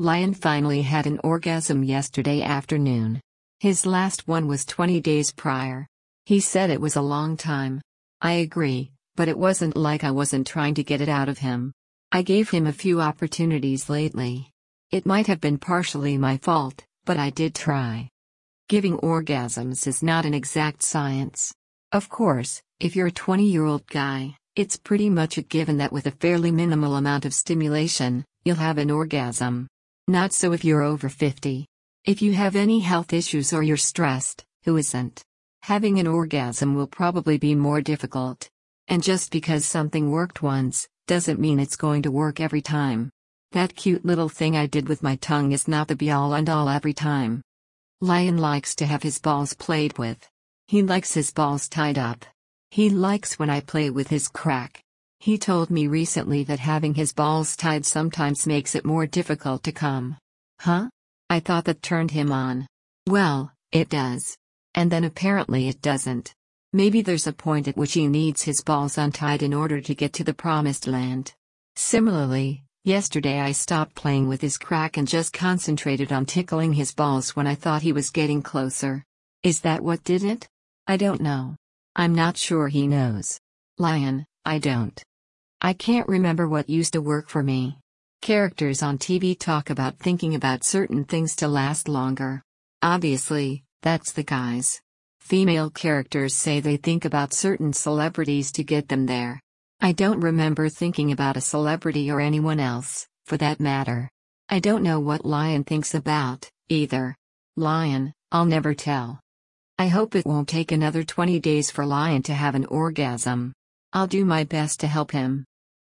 Lion finally had an orgasm yesterday afternoon. His last one was 20 days prior. He said it was a long time. I agree, but it wasn't like I wasn't trying to get it out of him. I gave him a few opportunities lately. It might have been partially my fault, but I did try. Giving orgasms is not an exact science. Of course, if you're a 20 year old guy, it's pretty much a given that with a fairly minimal amount of stimulation, you'll have an orgasm. Not so if you're over 50. If you have any health issues or you're stressed, who isn't? Having an orgasm will probably be more difficult. And just because something worked once, doesn't mean it's going to work every time. That cute little thing I did with my tongue is not the be all and all every time. Lion likes to have his balls played with. He likes his balls tied up. He likes when I play with his crack. He told me recently that having his balls tied sometimes makes it more difficult to come. Huh? I thought that turned him on. Well, it does. And then apparently it doesn't. Maybe there's a point at which he needs his balls untied in order to get to the promised land. Similarly, Yesterday I stopped playing with his crack and just concentrated on tickling his balls when I thought he was getting closer. Is that what did it? I don't know. I'm not sure he knows. Lion, I don't. I can't remember what used to work for me. Characters on TV talk about thinking about certain things to last longer. Obviously, that's the guys. Female characters say they think about certain celebrities to get them there. I don't remember thinking about a celebrity or anyone else, for that matter. I don't know what Lion thinks about, either. Lion, I'll never tell. I hope it won't take another 20 days for Lion to have an orgasm. I'll do my best to help him.